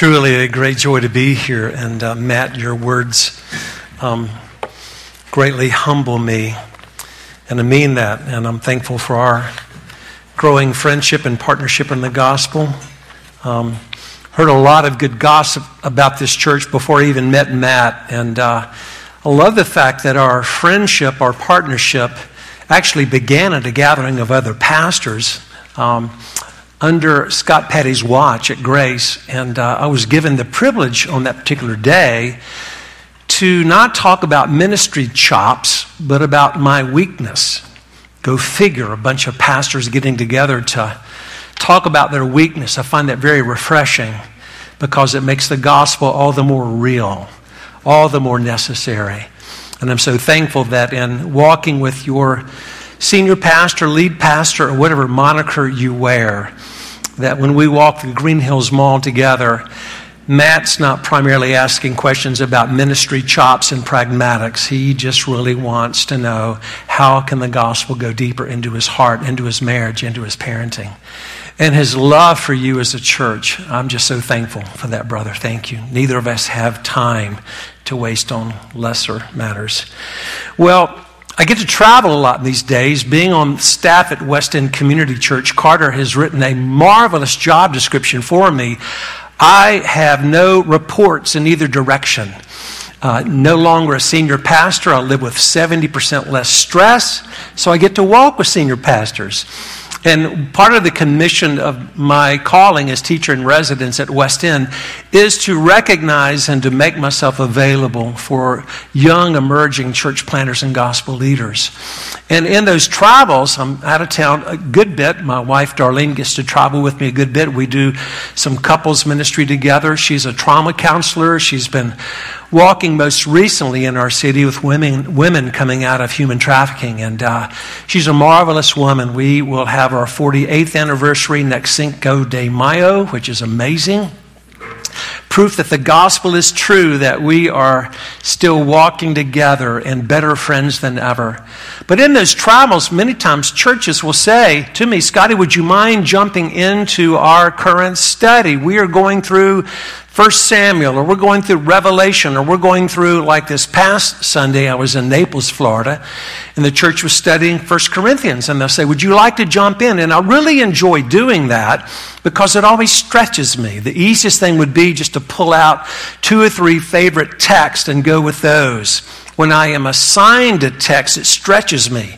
truly a great joy to be here. And uh, Matt, your words um, greatly humble me. And I mean that. And I'm thankful for our growing friendship and partnership in the gospel. Um, heard a lot of good gossip about this church before I even met Matt. And uh, I love the fact that our friendship, our partnership, actually began at a gathering of other pastors. Um, under Scott Patty's watch at Grace, and uh, I was given the privilege on that particular day to not talk about ministry chops, but about my weakness. Go figure, a bunch of pastors getting together to talk about their weakness. I find that very refreshing because it makes the gospel all the more real, all the more necessary. And I'm so thankful that in walking with your senior pastor, lead pastor, or whatever moniker you wear, that when we walk the Green Hills Mall together, Matt's not primarily asking questions about ministry chops and pragmatics. He just really wants to know how can the gospel go deeper into his heart, into his marriage, into his parenting. And his love for you as a church. I'm just so thankful for that, brother. Thank you. Neither of us have time to waste on lesser matters. Well, I get to travel a lot these days. Being on staff at West End Community Church, Carter has written a marvelous job description for me. I have no reports in either direction. Uh, no longer a senior pastor. I live with 70% less stress, so I get to walk with senior pastors. And part of the commission of my calling as teacher in residence at West End is to recognize and to make myself available for young emerging church planters and gospel leaders. And in those travels, I'm out of town a good bit. My wife Darlene gets to travel with me a good bit. We do some couples ministry together. She's a trauma counselor. She's been walking most recently in our city with women, women coming out of human trafficking. And uh, she's a marvelous woman. We will have our 48th anniversary next Cinco de Mayo, which is amazing. Proof that the gospel is true, that we are still walking together and better friends than ever. But in those travels, many times churches will say to me, Scotty, would you mind jumping into our current study? We are going through First Samuel, or we're going through Revelation, or we're going through, like this past Sunday, I was in Naples, Florida, and the church was studying First Corinthians. And they'll say, Would you like to jump in? And I really enjoy doing that because it always stretches me. The easiest thing would be just to pull out two or three favorite texts and go with those. When I am assigned a text, it stretches me.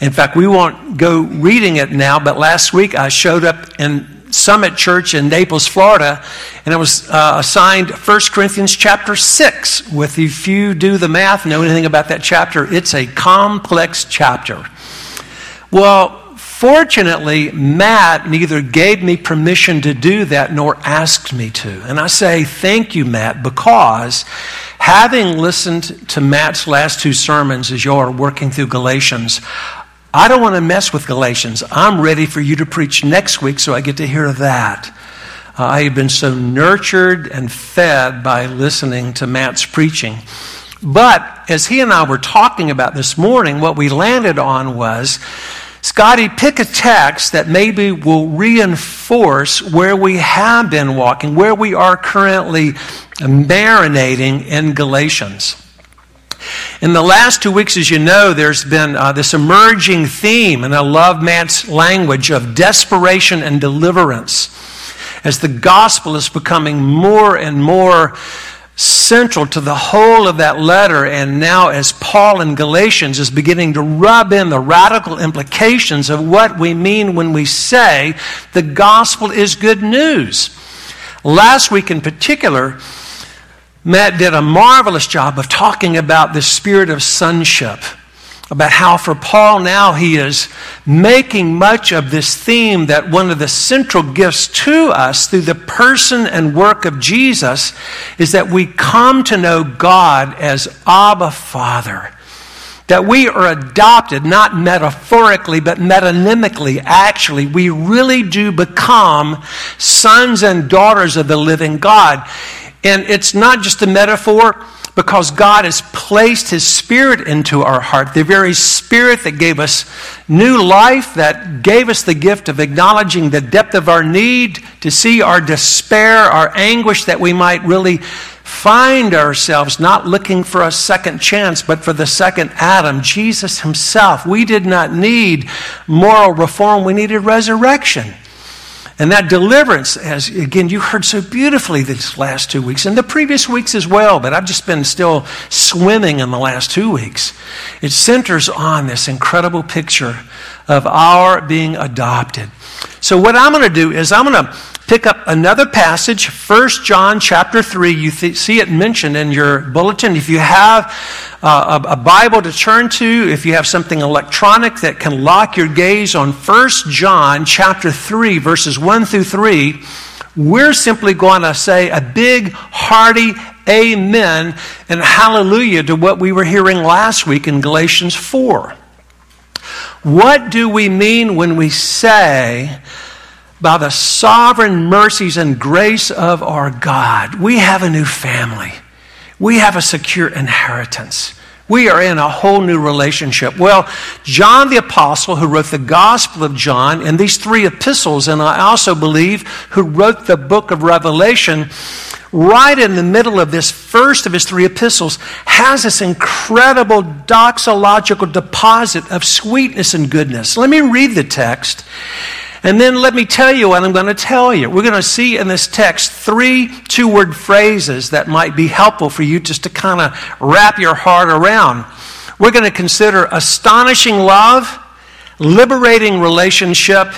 In fact, we won't go reading it now, but last week I showed up in Summit Church in Naples, Florida, and I was uh, assigned 1 Corinthians chapter 6. With if you do the math, know anything about that chapter, it's a complex chapter. Well, fortunately, Matt neither gave me permission to do that nor asked me to. And I say thank you, Matt, because having listened to Matt's last two sermons as you're working through Galatians, I don't want to mess with Galatians. I'm ready for you to preach next week so I get to hear that. I have been so nurtured and fed by listening to Matt's preaching. But as he and I were talking about this morning, what we landed on was Scotty, pick a text that maybe will reinforce where we have been walking, where we are currently marinating in Galatians. In the last two weeks, as you know, there's been uh, this emerging theme, and I love Matt's language of desperation and deliverance. As the gospel is becoming more and more central to the whole of that letter, and now as Paul in Galatians is beginning to rub in the radical implications of what we mean when we say the gospel is good news. Last week in particular, Matt did a marvelous job of talking about the spirit of sonship, about how for Paul now he is making much of this theme that one of the central gifts to us through the person and work of Jesus is that we come to know God as Abba Father. That we are adopted, not metaphorically, but metonymically. Actually, we really do become sons and daughters of the living God. And it's not just a metaphor, because God has placed His Spirit into our heart, the very Spirit that gave us new life, that gave us the gift of acknowledging the depth of our need, to see our despair, our anguish, that we might really find ourselves not looking for a second chance, but for the second Adam, Jesus Himself. We did not need moral reform, we needed resurrection. And that deliverance, as again, you heard so beautifully these last two weeks, and the previous weeks as well, but I've just been still swimming in the last two weeks. It centers on this incredible picture of our being adopted. So, what I'm going to do is I'm going to pick up another passage, 1 John chapter 3. You th- see it mentioned in your bulletin. If you have uh, a, a, Bible to turn to, if you have something electronic that can lock your gaze on 1 John chapter 3, verses 1 through 3, we're simply going to say a big, hearty amen and hallelujah to what we were hearing last week in Galatians 4. What do we mean when we say by the sovereign mercies and grace of our God, we have a new family. We have a secure inheritance. We are in a whole new relationship. Well, John the Apostle, who wrote the Gospel of John and these three epistles, and I also believe who wrote the book of Revelation, right in the middle of this first of his three epistles, has this incredible doxological deposit of sweetness and goodness. Let me read the text. And then let me tell you what I'm going to tell you. We're going to see in this text three two word phrases that might be helpful for you just to kind of wrap your heart around. We're going to consider astonishing love, liberating relationship,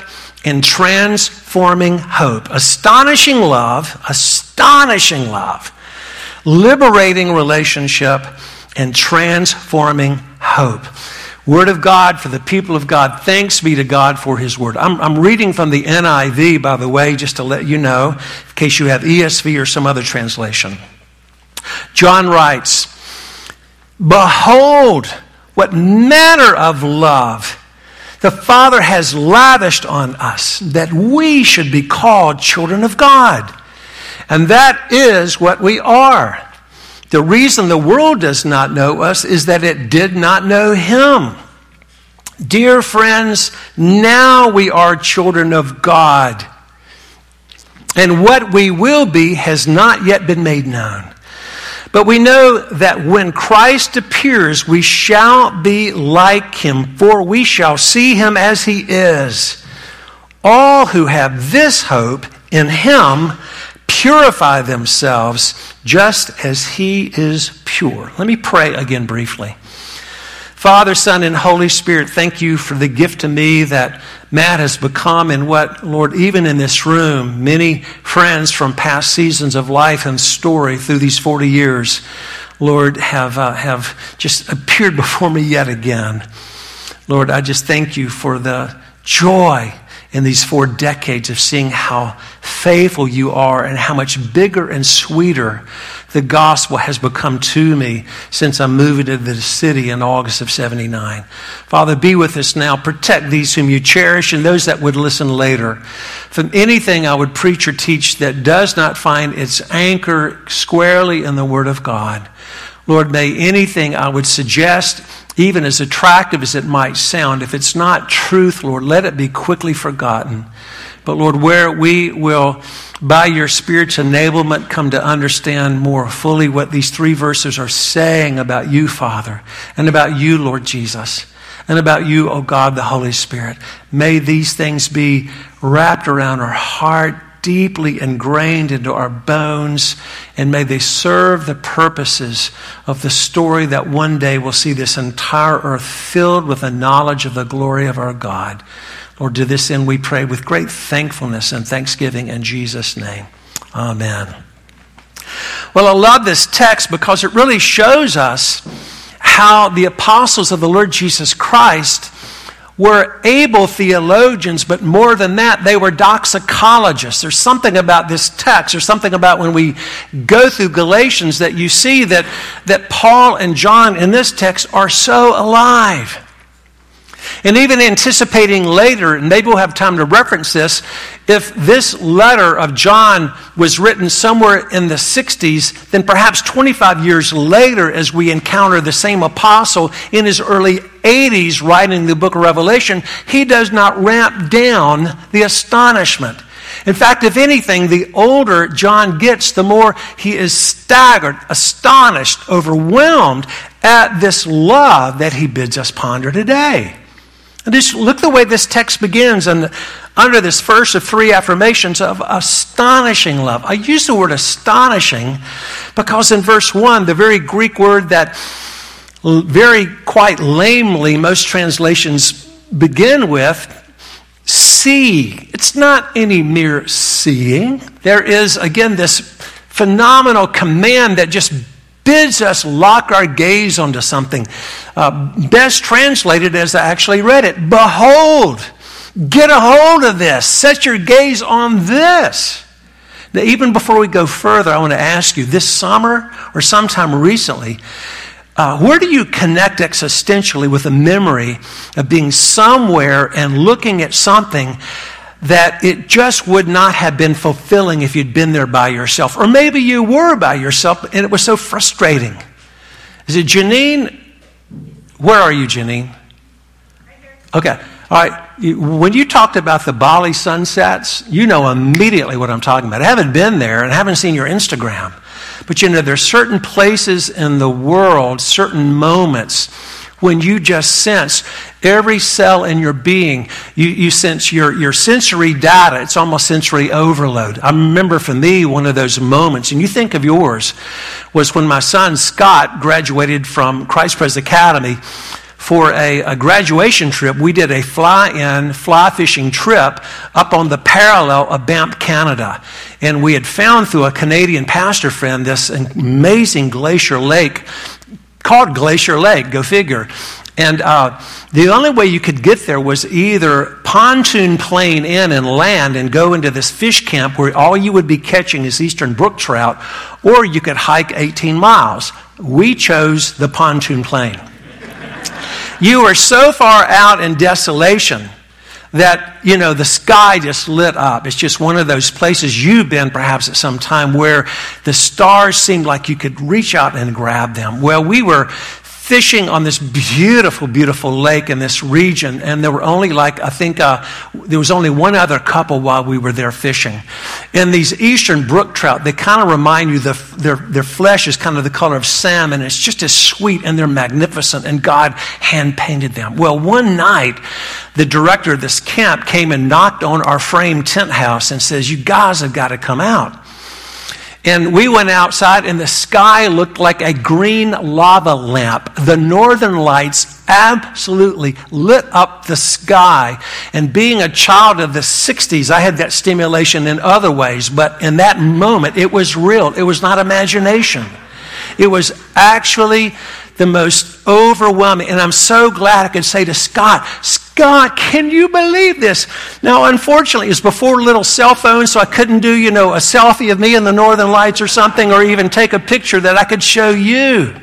and transforming hope. Astonishing love, astonishing love, liberating relationship, and transforming hope. Word of God for the people of God. Thanks be to God for His Word. I'm, I'm, reading from the NIV, by the way, just to let you know, in case you have ESV or some other translation. John writes, Behold, what manner of love the Father has lavished on us that we should be called children of God. And that is what we are. The reason the world does not know us is that it did not know him. Dear friends, now we are children of God. And what we will be has not yet been made known. But we know that when Christ appears, we shall be like him, for we shall see him as he is. All who have this hope in him purify themselves just as he is pure. Let me pray again briefly. Father, Son, and Holy Spirit, thank you for the gift to me that Matt has become and what, Lord, even in this room, many friends from past seasons of life and story through these 40 years, Lord, have, uh, have just appeared before me yet again. Lord, I just thank you for the joy in these four decades of seeing how faithful you are and how much bigger and sweeter the gospel has become to me since I moved into the city in August of 79. Father, be with us now. Protect these whom you cherish and those that would listen later. From anything I would preach or teach that does not find its anchor squarely in the Word of God. Lord, may anything I would suggest even as attractive as it might sound, if it's not truth, Lord, let it be quickly forgotten. But Lord, where we will, by your Spirit's enablement, come to understand more fully what these three verses are saying about you, Father, and about you, Lord Jesus, and about you, O God, the Holy Spirit. May these things be wrapped around our heart deeply ingrained into our bones, and may they serve the purposes of the story that one day will see this entire earth filled with the knowledge of the glory of our God. Lord, to this end we pray with great thankfulness and thanksgiving in Jesus' name. Amen. Well, I love this text because it really shows us how the apostles of the Lord Jesus Christ were able theologians, but more than that, they were doxicologists. There's something about this text, there's something about when we go through Galatians that you see that, that Paul and John in this text are so alive. And even anticipating later, and maybe we'll have time to reference this, if this letter of John was written somewhere in the 60s, then perhaps 25 years later, as we encounter the same apostle in his early 80s writing the book of Revelation, he does not ramp down the astonishment. In fact, if anything, the older John gets, the more he is staggered, astonished, overwhelmed at this love that he bids us ponder today. And just look the way this text begins and under this first of three affirmations of astonishing love. I use the word astonishing because in verse 1, the very Greek word that very quite lamely most translations begin with, see. It's not any mere seeing. There is, again, this phenomenal command that just bids us lock our gaze onto something. Uh, best translated as I actually read it Behold, get a hold of this, set your gaze on this. Now, even before we go further, I want to ask you this summer or sometime recently, uh, where do you connect existentially with a memory of being somewhere and looking at something that it just would not have been fulfilling if you'd been there by yourself. Or maybe you were by yourself and it was so frustrating. Is it Janine? Where are you, Janine? Okay. All right. When you talked about the Bali sunsets, you know immediately what I'm talking about. I haven't been there and I haven't seen your Instagram. But you know, there's certain places in the world, certain moments when you just sense every cell in your being, you, you sense your, your sensory data. It's almost sensory overload. I remember for me, one of those moments, and you think of yours, was when my son Scott graduated from Christ Pres Academy for a, a, graduation trip, we did a fly in, fly fishing trip up on the parallel of Banff, Canada. And we had found through a Canadian pastor friend this amazing glacier lake called Glacier Lake, go figure. And uh, the only way you could get there was either pontoon plane in and land and go into this fish camp where all you would be catching is eastern brook trout, or you could hike 18 miles. We chose the pontoon plane. you were so far out in desolation that, you know, the sky just lit up. It's just one of those places you've been perhaps at some time where the stars seemed like you could reach out and grab them. Well, we were fishing on this beautiful, beautiful lake in this region, and there were only like, I think, uh, there was only one other couple while we were there fishing. And these eastern brook trout, they kind of remind you, the, their, their flesh is kind of the color of salmon. It's just as sweet and they're magnificent, and God hand painted them. Well, one night, the director of this camp came and knocked on our frame tent house and says, You guys have got to come out. And we went outside, and the sky looked like a green lava lamp. The northern lights absolutely lit up the sky. And being a child of the 60s, I had that stimulation in other ways, but in that moment, it was real. It was not imagination. It was actually the most overwhelming. And I'm so glad I could say to Scott, Scott, can you believe this? Now, unfortunately, it was before little cell phones, so I couldn't do, you know, a selfie of me in the Northern Lights or something, or even take a picture that I could show you.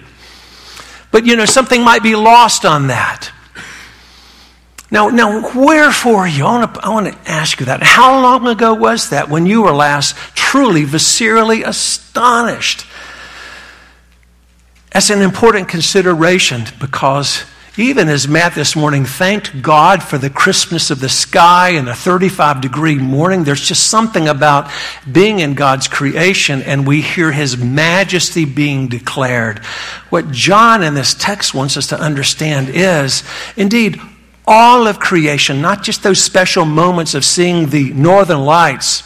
But, you know, something might be lost on that. Now, now, wherefore you? I want to ask you that. How long ago was that when you were last truly, viscerally astonished that's an important consideration because even as Matt this morning thanked God for the crispness of the sky and a 35 degree morning, there's just something about being in God's creation and we hear His majesty being declared. What John in this text wants us to understand is indeed all of creation, not just those special moments of seeing the northern lights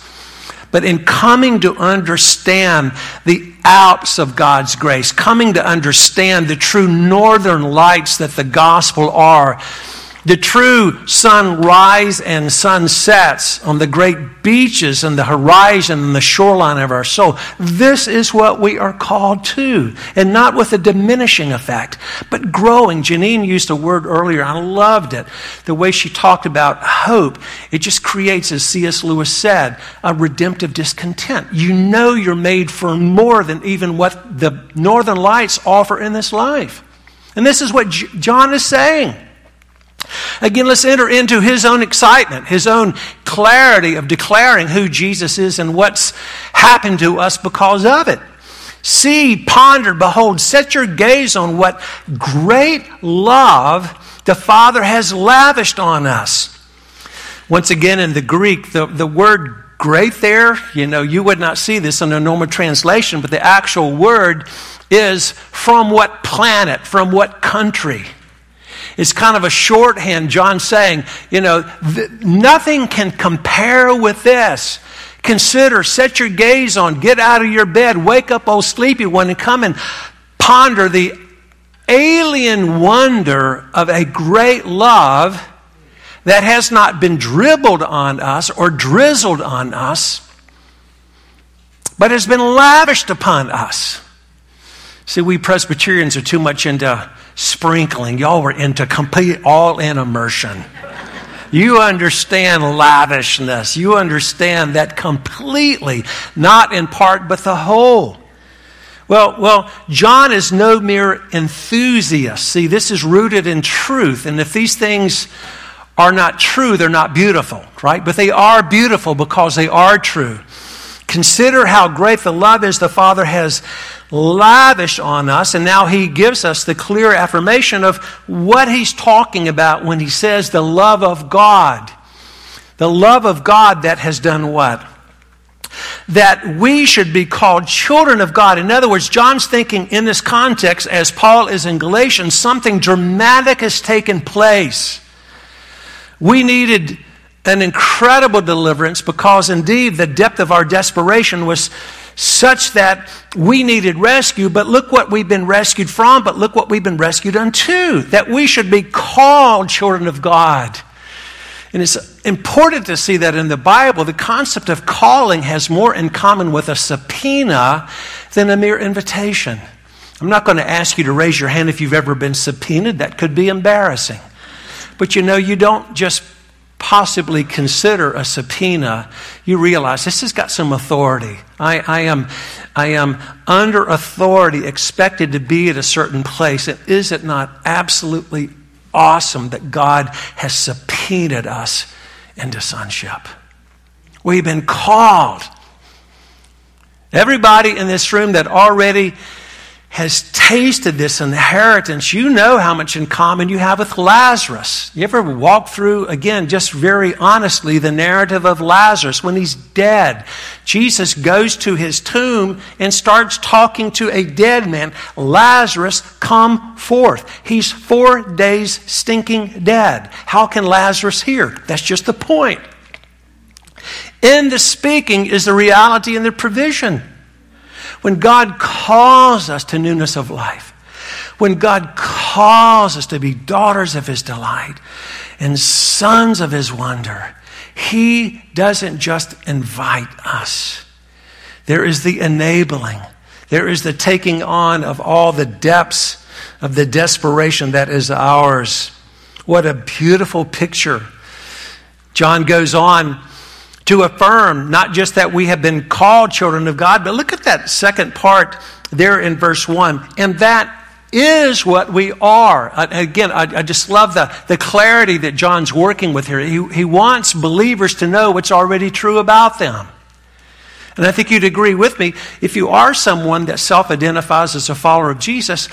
but in coming to understand the Alps of God's grace, coming to understand the true northern lights that the gospel are, the true sunrise and sunsets on the great beaches and the horizon and the shoreline of our soul. This is what we are called to, and not with a diminishing effect, but growing. Janine used a word earlier, I loved it. The way she talked about hope, it just creates, as C.S. Lewis said, a redemptive discontent. You know you're made for more than even what the northern lights offer in this life. And this is what John is saying. Again, let's enter into his own excitement, his own clarity of declaring who Jesus is and what's happened to us because of it. See, ponder, behold, set your gaze on what great love the Father has lavished on us. Once again, in the Greek, the, the word great there, you know, you would not see this in a normal translation, but the actual word is from what planet, from what country. It's kind of a shorthand, John saying, you know, th- nothing can compare with this. Consider, set your gaze on, get out of your bed, wake up, old sleepy one, and come and ponder the alien wonder of a great love that has not been dribbled on us or drizzled on us, but has been lavished upon us. See, we Presbyterians are too much into sprinkling. Y'all were into complete all in immersion. You understand lavishness. You understand that completely, not in part, but the whole. Well, well, John is no mere enthusiast. See, this is rooted in truth. And if these things are not true, they're not beautiful, right? But they are beautiful because they are true. Consider how great the love is the Father has lavished on us, and now He gives us the clear affirmation of what He's talking about when He says the love of God. The love of God that has done what? That we should be called children of God. In other words, John's thinking in this context, as Paul is in Galatians, something dramatic has taken place. We needed an incredible deliverance because indeed the depth of our desperation was such that we needed rescue, but look what we've been rescued from, but look what we've been rescued unto. That we should be called children of God. And it's important to see that in the Bible, the concept of calling has more in common with a subpoena than a mere invitation. I'm not going to ask you to raise your hand if you've ever been subpoenaed. That could be embarrassing. But you know, you don't just possibly consider a subpoena, you realize this has got some authority. I, I, am, I am under authority, expected to be at a certain place. And is it not absolutely awesome that God has subpoenaed us into sonship? We've been called. Everybody in this room that already has tasted this inheritance, you know how much in common you have with Lazarus. You ever walk through, again, just very honestly, the narrative of Lazarus when he's dead? Jesus goes to his tomb and starts talking to a dead man. Lazarus, come forth. He's four days stinking dead. How can Lazarus hear? That's just the point. In the speaking is the reality and the provision. When God calls us to newness of life, when God calls us to be daughters of His delight and sons of His wonder, He doesn't just invite us. There is the enabling, there is the taking on of all the depths of the desperation that is ours. What a beautiful picture. John goes on to affirm not just that we have been called children of God, but look at that second part there in verse 1. And that is what we are. Uh, again, I, I, just love the, the clarity that John's working with here. He, he wants believers to know what's already true about them. And I think you'd agree with me if you are someone that self identifies as a follower of Jesus,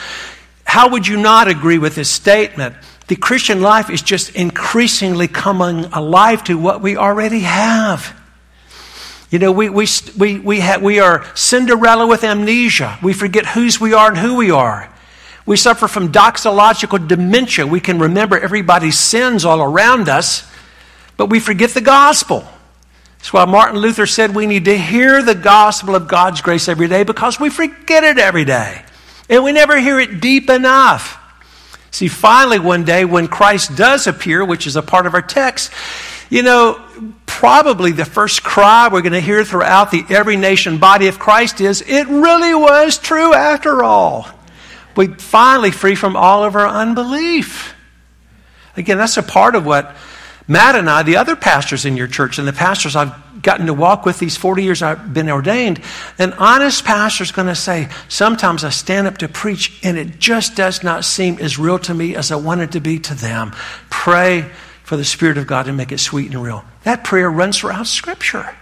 how would you not agree with this statement? The Christian life is just increasingly coming alive to what we already have. You know, we, we, we, we, have, we are Cinderella with amnesia. We forget whose we are and who we are. We suffer from doxological dementia. We can remember everybody's sins all around us, but we forget the gospel. That's why Martin Luther said we need to hear the gospel of God's grace every day because we forget it every day. And we never hear it deep enough. See, finally, one day when Christ does appear, which is a part of our text, you know, probably the first cry we're going to hear throughout the every nation body of Christ is, It really was true after all. We finally free from all of our unbelief. Again, that's a part of what Matt and I, the other pastors in your church, and the pastors I've gotten to walk with these 40 years I've been ordained, an honest pastor is going to say, sometimes I stand up to preach and it just does not seem as real to me as I want it to be to them. Pray for the Spirit of God to make it sweet and real. That prayer runs throughout Scripture.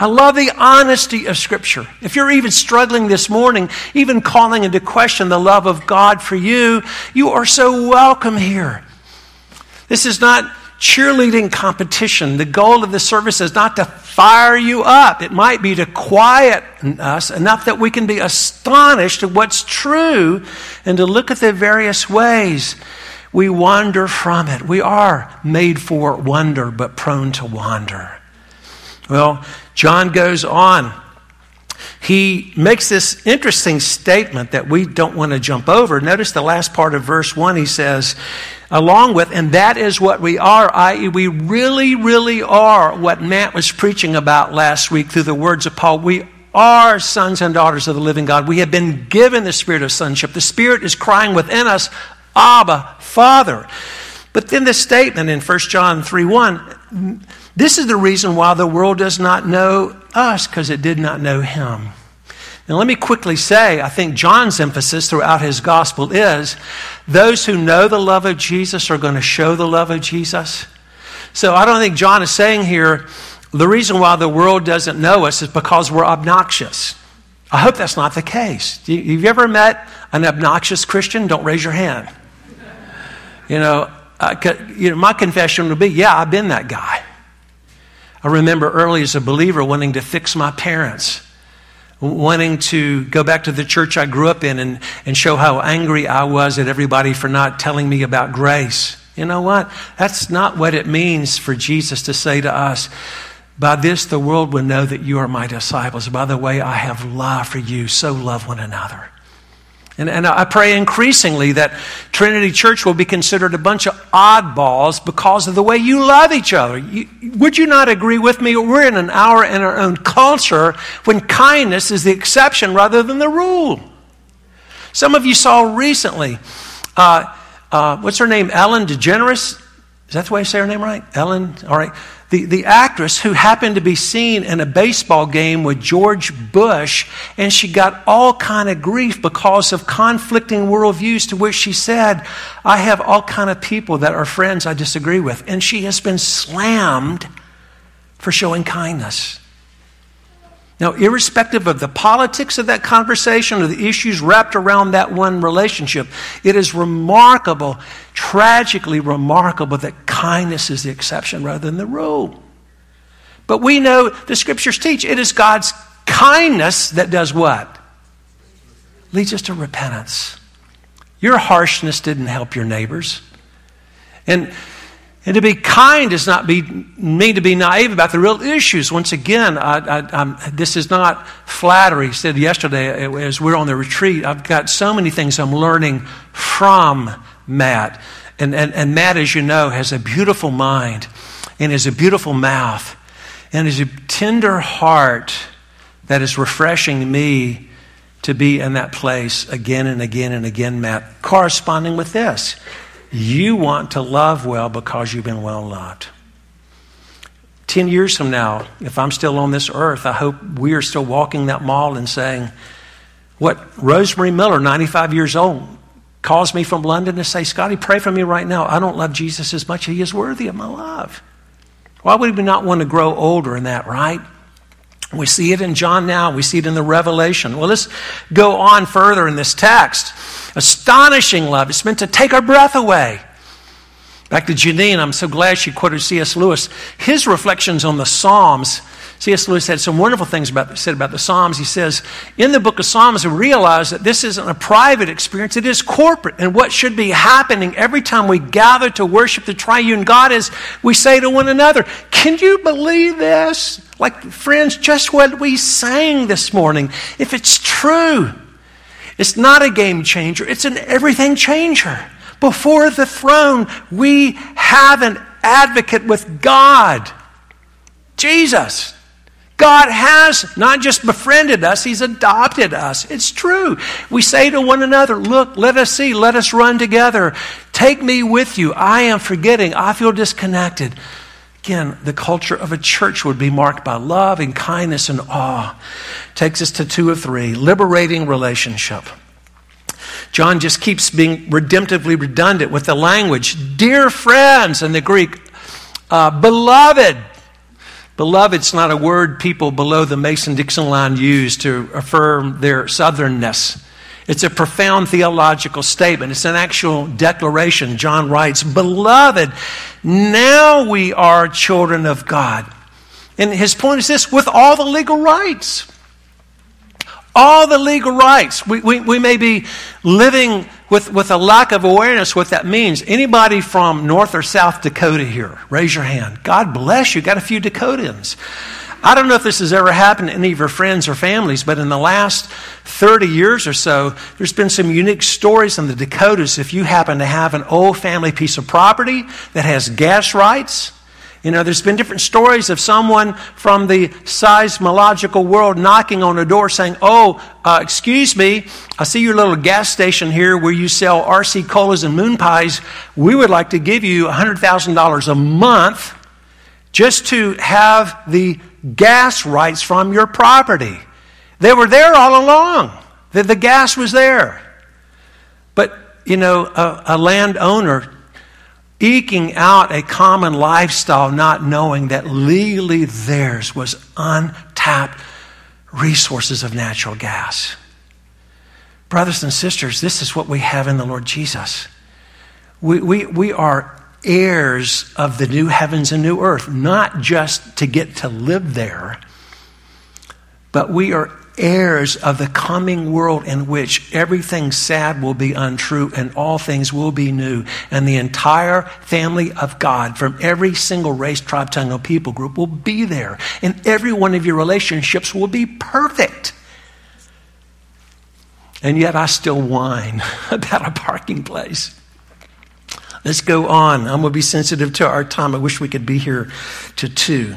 I love the honesty of Scripture. If you're even struggling this morning, even calling into question the love of God for you, you are so welcome here. This is not cheerleading competition. The goal of the service is not to fire you up, it might be to quiet us enough that we can be astonished at what's true and to look at the various ways we wander from it. We are made for wonder, but prone to wander. Well, John goes on. He makes this interesting statement that we don't want to jump over. Notice the last part of verse 1. He says, along with, and that is what we are, i.e., we really, really are what Matt was preaching about last week through the words of Paul. We are sons and daughters of the living God. We have been given the spirit of sonship. The Spirit is crying within us, Abba, Father. But then the statement in 1 John 3 1 this is the reason why the world does not know us, because it did not know him. Now, let me quickly say, I think John's emphasis throughout his gospel is those who know the love of Jesus are going to show the love of Jesus. So I don't think John is saying here the reason why the world doesn't know us is because we're obnoxious. I hope that's not the case. Have you ever met an obnoxious Christian? Don't raise your hand. You know, uh, you know my confession would be yeah, I've been that guy. I remember early as a believer wanting to fix my parents, wanting to go back to the church I grew up in and, and show how angry I was at everybody for not telling me about grace. You know what? That's not what it means for Jesus to say to us, By this the world will know that you are my disciples. By the way, I have love for you, so love one another. And, and I pray increasingly that Trinity Church will be considered a bunch of oddballs because of the way you love each other. You, would you not agree with me? We're in an hour in our own culture when kindness is the exception rather than the rule. Some of you saw recently, uh, uh, what's her name? Ellen DeGeneres? Is that the way I say her name right? Ellen? All right the, the actress who happened to be seen in a baseball game with George Bush, and she got all kind of grief because of conflicting worldviews to which she said, I have all kind of people that are friends I disagree with. And she has been slammed for showing kindness. Now, irrespective of the politics of that conversation or the issues wrapped around that one relationship, it is remarkable, tragically remarkable, that kindness is the exception rather than the rule. But we know the scriptures teach it is God's kindness that does what? Leads us to repentance. Your harshness didn't help your neighbors. And and to be kind does not be, mean to be naive about the real issues. Once again, I, I, this is not flattery. I said yesterday uh, as we we're on the retreat, I've got so many things I'm learning from Matt. And, and, and Matt, as you know, has a beautiful mind and has a beautiful mouth and has a tender heart that is refreshing me to be in that place again and again and again, Matt, corresponding with this. You want to love well because you've been well loved. Ten years from now, if I'm still on this earth, I hope we are still walking that mall and saying, What Rosemary Miller, 95 years old, calls me from London to say, Scotty, pray for me right now. I don't love Jesus as much. He is worthy of my love. Why would we not want to grow older in that, right? We see it in John now. We see it in the Revelation. Well, let's go on further in this text. Astonishing love. It's meant to take our breath away. Back to Janine, I'm so glad she quoted C.S. Lewis. His reflections on the Psalms. C.S. Lewis had some wonderful things about, said about the Psalms. He says, in the book of Psalms, we realize that this isn't a private experience, it is corporate. And what should be happening every time we gather to worship the triune God is we say to one another, Can you believe this? Like, friends, just what we sang this morning. If it's true, it's not a game changer, it's an everything changer. Before the throne, we have an advocate with God Jesus. God has not just befriended us, He's adopted us. It's true. We say to one another, Look, let us see, let us run together. Take me with you. I am forgetting. I feel disconnected. Again, the culture of a church would be marked by love and kindness and awe. Takes us to two of three liberating relationship. John just keeps being redemptively redundant with the language. Dear friends, in the Greek, uh, beloved. Beloved's not a word people below the Mason Dixon line use to affirm their southernness. It's a profound theological statement. It's an actual declaration. John writes, Beloved, now we are children of God. And his point is this with all the legal rights all the legal rights. We, we, we may be living with, with a lack of awareness what that means. Anybody from North or South Dakota here? Raise your hand. God bless you. Got a few Dakotans. I don't know if this has ever happened to any of your friends or families, but in the last 30 years or so, there's been some unique stories in the Dakotas. If you happen to have an old family piece of property that has gas rights, you know, there's been different stories of someone from the seismological world knocking on a door saying, Oh, uh, excuse me, I see your little gas station here where you sell RC colas and moon pies. We would like to give you $100,000 a month just to have the gas rights from your property. They were there all along, the, the gas was there. But, you know, a, a landowner eking out a common lifestyle, not knowing that legally theirs was untapped resources of natural gas. Brothers and sisters, this is what we have in the Lord Jesus. We, we, we are heirs of the new heavens and new earth, not just to get to live there, but we are heirs of the coming world in which everything sad will be untrue and all things will be new. And the entire family of God from every single race, tribe, tongue, or people group will be there. And every one of your relationships will be perfect. And yet I still whine about a parking place. Let's go on. I'm going to be sensitive to our time. I wish we could be here to two.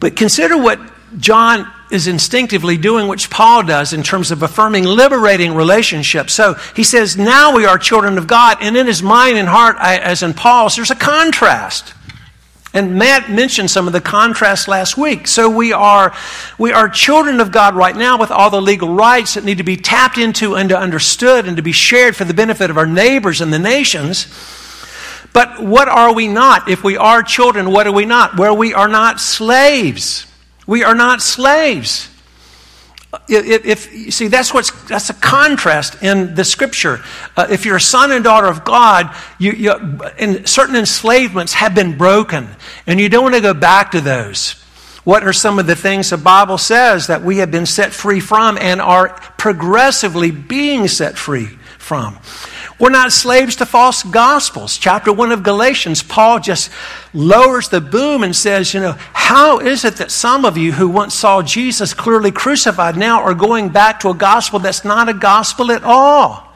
But consider what John is instinctively doing which Paul does in terms of affirming liberating relationships. So he says, now we are children of God. And in his mind and heart, as in Paul's, there's a contrast. And Matt mentioned some of the contrast last week. So we are, we are children of God right now with all the legal rights that need to be tapped into and to understood and to be shared for the benefit of our neighbors and the nations. But what are we not? If we are children, what are we not? Where we are not slaves. We are not slaves. If, if, see, that's what's that's a contrast in the scripture. Uh, if you're a son and daughter of God, you, you, and certain enslavements have been broken, and you don't want to go back to those. What are some of the things the Bible says that we have been set free from and are progressively being set free from? We're not slaves to false gospels. Chapter 1 of Galatians, Paul just lowers the boom and says, You know, how is it that some of you who once saw Jesus clearly crucified now are going back to a gospel that's not a gospel at all?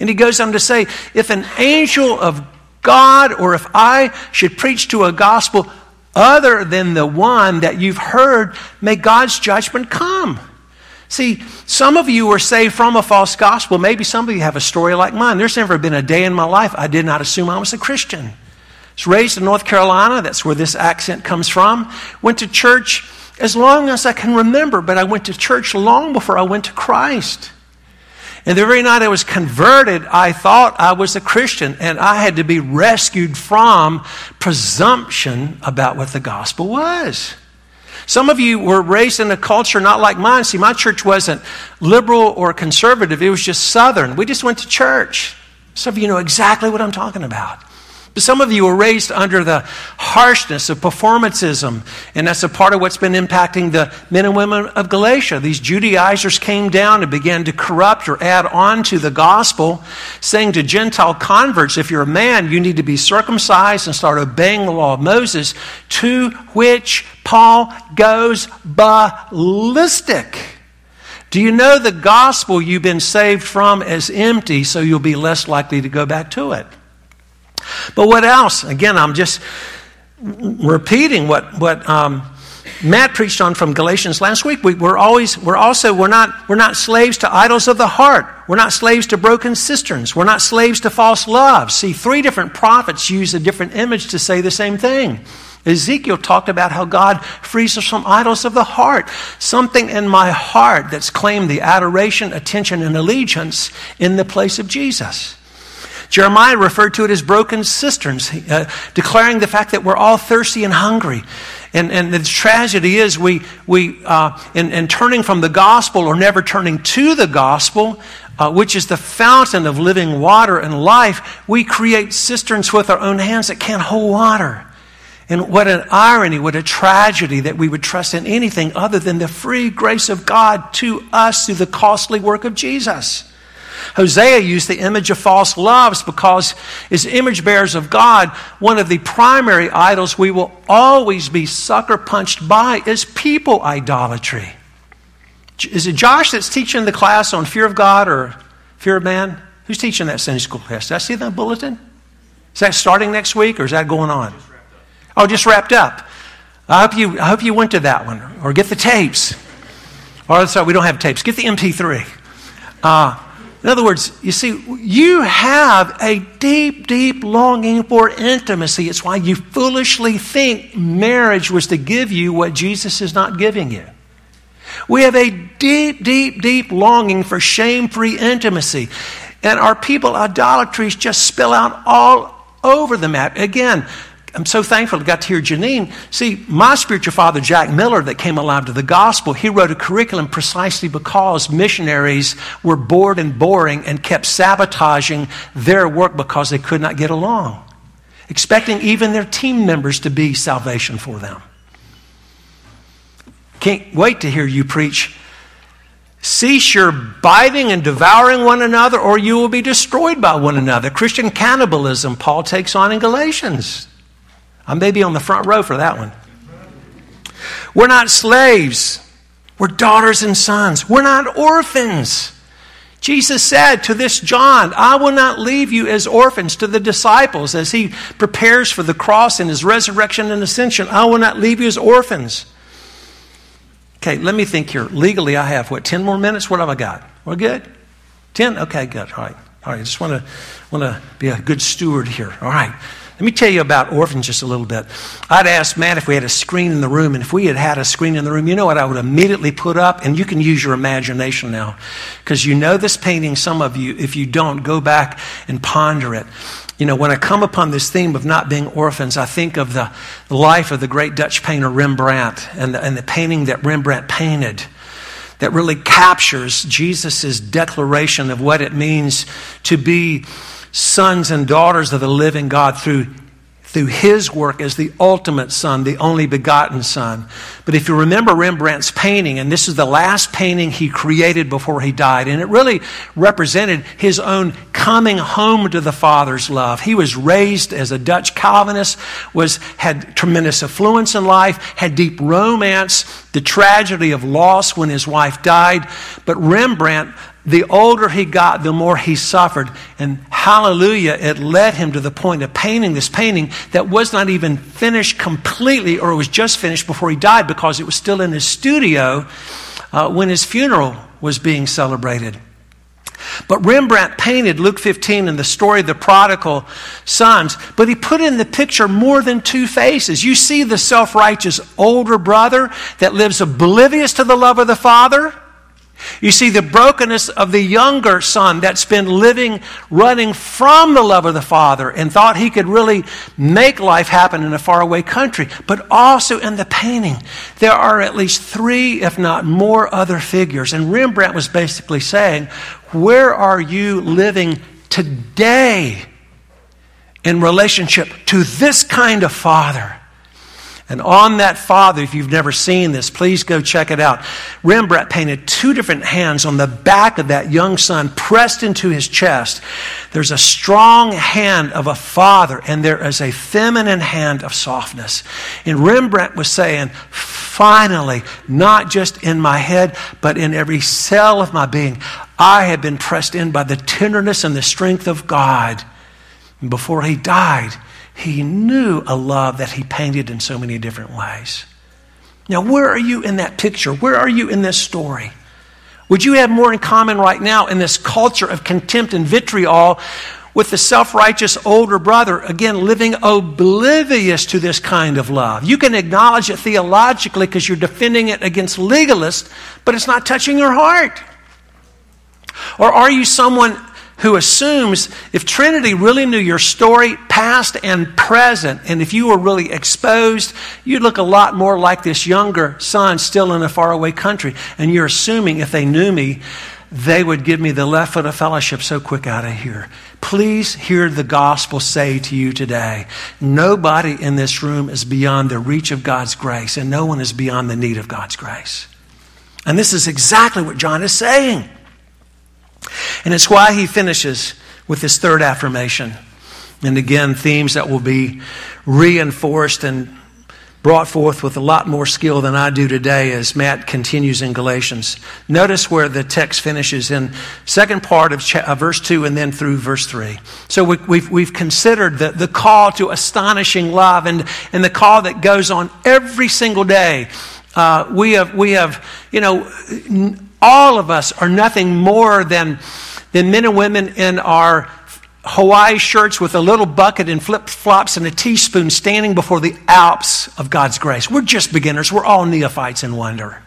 And he goes on to say, If an angel of God or if I should preach to a gospel other than the one that you've heard, may God's judgment come. See, some of you were saved from a false gospel. Maybe some of you have a story like mine. There's never been a day in my life I did not assume I was a Christian. I was raised in North Carolina. That's where this accent comes from. Went to church as long as I can remember, but I went to church long before I went to Christ. And the very night I was converted, I thought I was a Christian, and I had to be rescued from presumption about what the gospel was. Some of you were raised in a culture not like mine. See, my church wasn't liberal or conservative, it was just southern. We just went to church. Some of you know exactly what I'm talking about. Some of you were raised under the harshness of performancism, and that's a part of what's been impacting the men and women of Galatia. These Judaizers came down and began to corrupt or add on to the gospel, saying to Gentile converts, if you're a man, you need to be circumcised and start obeying the law of Moses, to which Paul goes ballistic. Do you know the gospel you've been saved from is empty, so you'll be less likely to go back to it? But what else? Again, I'm just repeating what, what um, Matt preached on from Galatians last week. We, are always, we're also, we're not, we're not slaves to idols of the heart. We're not slaves to broken cisterns. We're not slaves to false love. See, three different prophets use a different image to say the same thing. Ezekiel talked about how God frees us from idols of the heart. Something in my heart that's claimed the adoration, attention, and allegiance in the place of Jesus. Jeremiah referred to it as broken cisterns, uh, declaring the fact that we're all thirsty and hungry. And, and the tragedy is, we, we uh, in, in turning from the gospel or never turning to the gospel, uh, which is the fountain of living water and life, we create cisterns with our own hands that can't hold water. And what an irony, what a tragedy that we would trust in anything other than the free grace of God to us through the costly work of Jesus. Hosea used the image of false loves because, as image bearers of God, one of the primary idols we will always be sucker punched by is people idolatry. Is it Josh that's teaching the class on fear of God or fear of man? Who's teaching that Sunday school class? Did I see that bulletin? Is that starting next week or is that going on? Just oh, just wrapped up. I hope you, I hope you went to that one or get the tapes. Or sorry, we don't have tapes. Get the MP3. Uh, in other words, you see, you have a deep, deep longing for intimacy. It's why you foolishly think marriage was to give you what Jesus is not giving you. We have a deep, deep, deep longing for shame free intimacy. And our people idolatries just spill out all over the map. Again, I'm so thankful I got to hear Janine. See, my spiritual father, Jack Miller, that came alive to the gospel, he wrote a curriculum precisely because missionaries were bored and boring and kept sabotaging their work because they could not get along, expecting even their team members to be salvation for them. Can't wait to hear you preach. Cease your biting and devouring one another, or you will be destroyed by one another. Christian cannibalism, Paul takes on in Galatians. I may be on the front row for that one. We're not slaves. We're daughters and sons. We're not orphans. Jesus said to this John, I will not leave you as orphans to the disciples as he prepares for the cross and his resurrection and ascension. I will not leave you as orphans. Okay, let me think here. Legally, I have what, 10 more minutes? What have I got? We're good? 10? Okay, good. All right. All right. I just want to, want to be a good steward here. All right. Let me tell you about orphans just a little bit. I'd asked Matt if we had a screen in the room, and if we had had a screen in the room, you know what I would immediately put up? And you can use your imagination now, because you know this painting, some of you. If you don't, go back and ponder it. You know, when I come upon this theme of not being orphans, I think of the life of the great Dutch painter Rembrandt and the, and the painting that Rembrandt painted that really captures Jesus' declaration of what it means to be sons and daughters of the living God through, through his work as the ultimate son, the only begotten son. But if you remember Rembrandt's painting, and this is the last painting he created before he died, and it really represented his own coming home to the Father's love. He was raised as a Dutch Calvinist, was, had tremendous affluence in life, had deep romance, the tragedy of loss when his wife died. But Rembrandt the older he got, the more he suffered. And hallelujah, it led him to the point of painting this painting that was not even finished completely, or it was just finished before he died because it was still in his studio uh, when his funeral was being celebrated. But Rembrandt painted Luke 15 and the story of the prodigal sons, but he put in the picture more than two faces. You see the self righteous older brother that lives oblivious to the love of the father you see the brokenness of the younger son that's been living, running from the love of the Father and thought he could really make life happen in a faraway country. But also in the painting, there are at least three, if not more, other figures. And Rembrandt was basically saying, Where are you living today in relationship to this kind of Father? And on that father, if you've never seen this, please go check it out. Rembrandt painted two different hands on the back of that young son, pressed into his chest. There's a strong hand of a father, and there is a feminine hand of softness. And Rembrandt was saying, finally, not just in my head, but in every cell of my being, I have been pressed in by the tenderness and the strength of God. And before he died, he knew a love that he painted in so many different ways. Now, where are you in that picture? Where are you in this story? Would you have more in common right now in this culture of contempt and vitriol with the self righteous older brother, again, living oblivious to this kind of love? You can acknowledge it theologically because you're defending it against legalists, but it's not touching your heart. Or are you someone who assumes if Trinity really knew your story, past and present, and if you were really exposed, you'd look a lot more like this younger son still in a faraway country. And you're assuming if they knew me, they would give me the left foot of fellowship so quick out of here. Please hear the gospel say to you today nobody in this room is beyond the reach of God's grace, and no one is beyond the need of God's grace. And this is exactly what John is saying. And it's why he finishes with this third affirmation. And again, themes that will be reinforced and brought forth with a lot more skill than I do today as Matt continues in Galatians. Notice where the text finishes in second part of cha- uh, verse 2 and then through verse 3. So we, have we've, we've considered the, the call to astonishing love and, and the call that goes on every single day. Uh, we, have, we have, you know, all of us are nothing more than, than men and women in our Hawaii shirts with a little bucket and flip flops and a teaspoon standing before the Alps of God's grace. We're just beginners. We're all neophytes in wonder.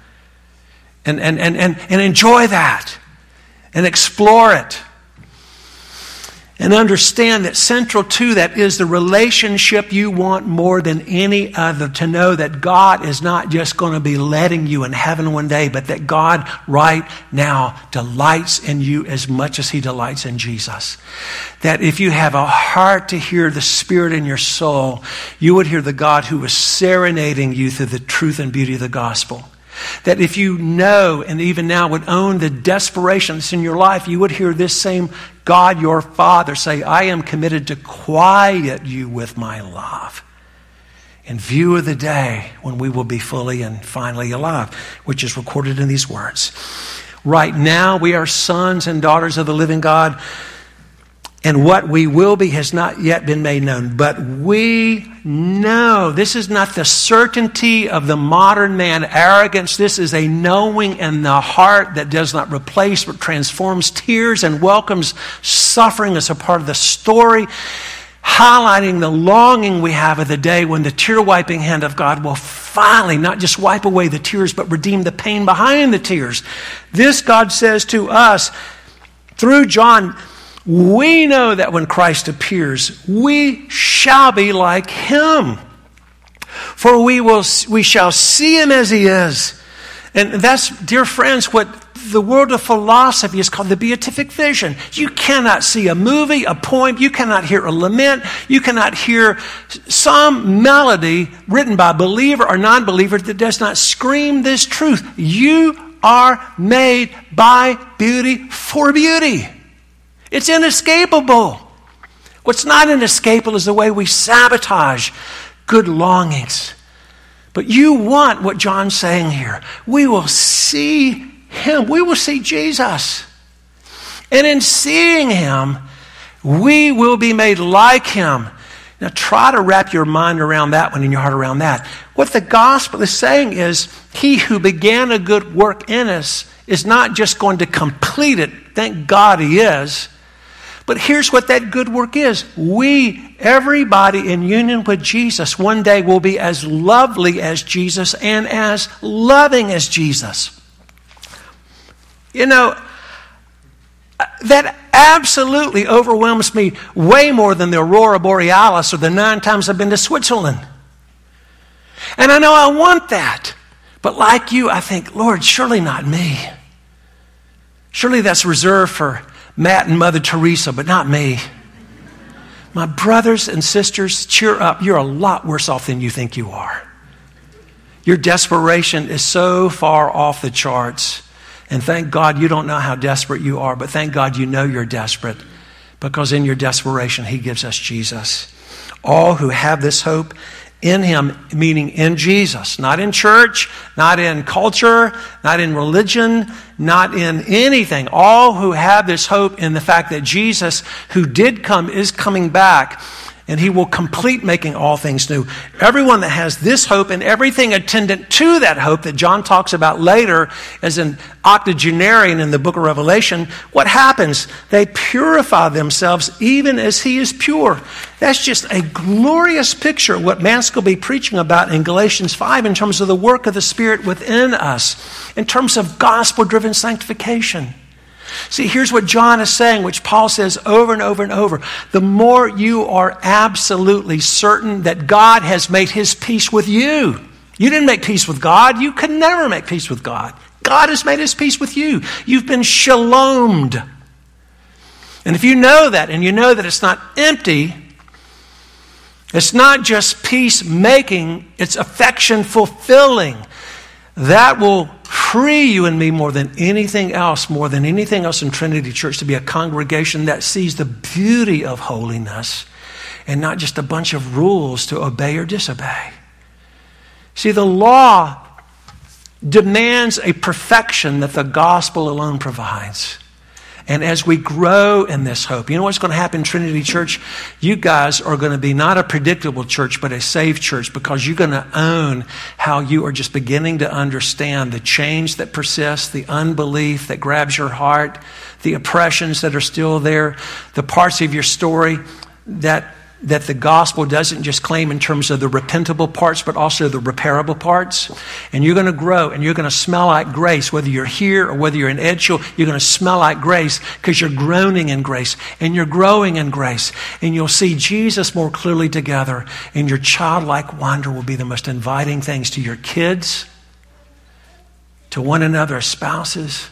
And, and, and, and, and enjoy that and explore it and understand that central to that is the relationship you want more than any other to know that God is not just going to be letting you in heaven one day, but that God right now delights in you as much as he delights in Jesus. That if you have a heart to hear the Spirit in your soul, you would hear the God who is serenading you through the truth and beauty of the gospel. That if you know and even now would own the desperation that's in your life, you would hear this same God, your Father, say, I am committed to quiet you with my love in view of the day when we will be fully and finally alive, which is recorded in these words. Right now, we are sons and daughters of the living God and what we will be has not yet been made known. But we know. This is not the certainty of the modern man arrogance. This is a knowing in the heart that does not replace but transforms tears and welcomes suffering as a part of the story, highlighting the longing we have of the day when the tear wiping hand of God will finally not just wipe away the tears but redeem the pain behind the tears. This God says to us through John we know that when Christ appears, we shall be like him. For we, will, we shall see him as he is. And that's, dear friends, what the world of philosophy is called the beatific vision. You cannot see a movie, a poem, you cannot hear a lament, you cannot hear some melody written by a believer or non believer that does not scream this truth. You are made by beauty for beauty. It's inescapable. What's not inescapable is the way we sabotage good longings. But you want what John's saying here. We will see him, we will see Jesus. And in seeing him, we will be made like him. Now, try to wrap your mind around that one and your heart around that. What the gospel is saying is, He who began a good work in us is not just going to complete it. Thank God He is. But here's what that good work is. We, everybody in union with Jesus, one day will be as lovely as Jesus and as loving as Jesus. You know, that absolutely overwhelms me way more than the Aurora Borealis or the nine times I've been to Switzerland. And I know I want that. But like you, I think, Lord, surely not me. Surely that's reserved for Matt and Mother Teresa, but not me. My brothers and sisters, cheer up. You're a lot worse off than you think you are. Your desperation is so far off the charts. And thank God you don't know how desperate you are, but thank God you know you're desperate because in your desperation, He gives us Jesus. All who have this hope in Him, meaning in Jesus, not in church, not in culture, not in religion, not in anything. All who have this hope in the fact that Jesus, who did come, is coming back. And he will complete making all things new. Everyone that has this hope and everything attendant to that hope that John talks about later as an octogenarian in the book of Revelation, what happens? They purify themselves even as he is pure. That's just a glorious picture of what will be preaching about in Galatians 5 in terms of the work of the Spirit within us, in terms of gospel driven sanctification. See, here's what John is saying, which Paul says over and over and over. The more you are absolutely certain that God has made his peace with you, you didn't make peace with God. You could never make peace with God. God has made his peace with you. You've been shalomed. And if you know that, and you know that it's not empty, it's not just peace making, it's affection fulfilling. That will free you and me more than anything else, more than anything else in Trinity Church, to be a congregation that sees the beauty of holiness and not just a bunch of rules to obey or disobey. See, the law demands a perfection that the gospel alone provides. And as we grow in this hope, you know what's going to happen, Trinity Church? You guys are going to be not a predictable church, but a saved church because you're going to own how you are just beginning to understand the change that persists, the unbelief that grabs your heart, the oppressions that are still there, the parts of your story that that the gospel doesn't just claim in terms of the repentable parts, but also the repairable parts. And you're going to grow and you're going to smell like grace, whether you're here or whether you're in Edgehill, you're going to smell like grace because you're groaning in grace and you're growing in grace. And you'll see Jesus more clearly together. And your childlike wonder will be the most inviting things to your kids, to one another spouses.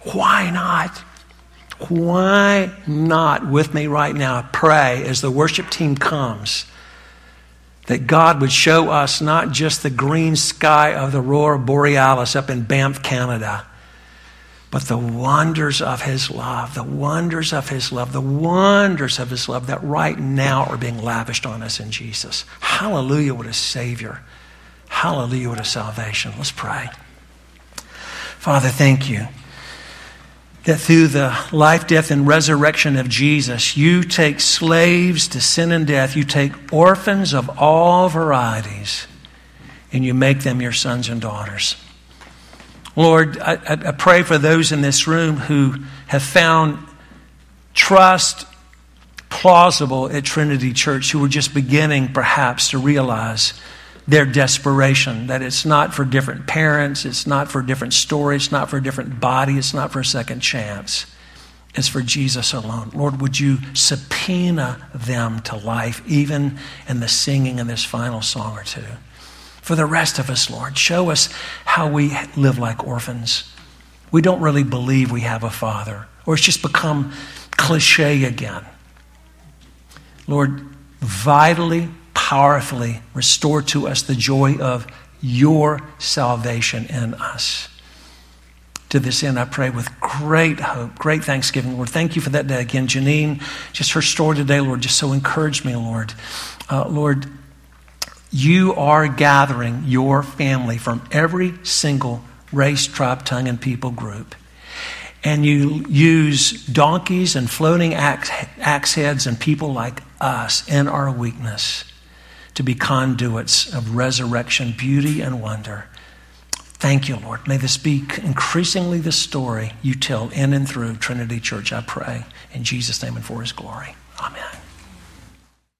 Why not? Why not with me right now pray as the worship team comes that God would show us not just the green sky of the Aurora Borealis up in Banff, Canada, but the wonders of His love, the wonders of His love, the wonders of His love that right now are being lavished on us in Jesus. Hallelujah, what a Savior. Hallelujah, what a salvation. Let's pray. Father, thank you that through the life, death, and resurrection of Jesus, you take slaves to sin and death, you take orphans of all varieties, and you make them your sons and daughters. Lord, I, I pray for those in this room who have found trust plausible at Trinity Church, who are just beginning perhaps to realize their desperation, that it's not for different parents, it's not for different stories, it's not for a different body, it's not for a second chance. It's for Jesus alone. Lord, would you subpoena them to life, even in the singing of this final song or two? For the rest of us, Lord, show us how we live like orphans. We don't really believe we have a father, or it's just become cliche again. Lord, vitally powerfully restore to us the joy of your salvation in us. To this end, I pray with great hope, great thanksgiving, Lord. Thank you for that day again. Janine, just her story today, Lord, just so encouraged me, Lord. Uh, Lord, you are gathering your family from every single race, tribe, tongue, and people group. And you use donkeys and floating axe, axe heads and people like us in our weakness to be conduits of resurrection, beauty, and wonder. Thank you, Lord. May this be increasingly the story you tell in and through Trinity Church, I pray. In Jesus' name and for his glory. Amen.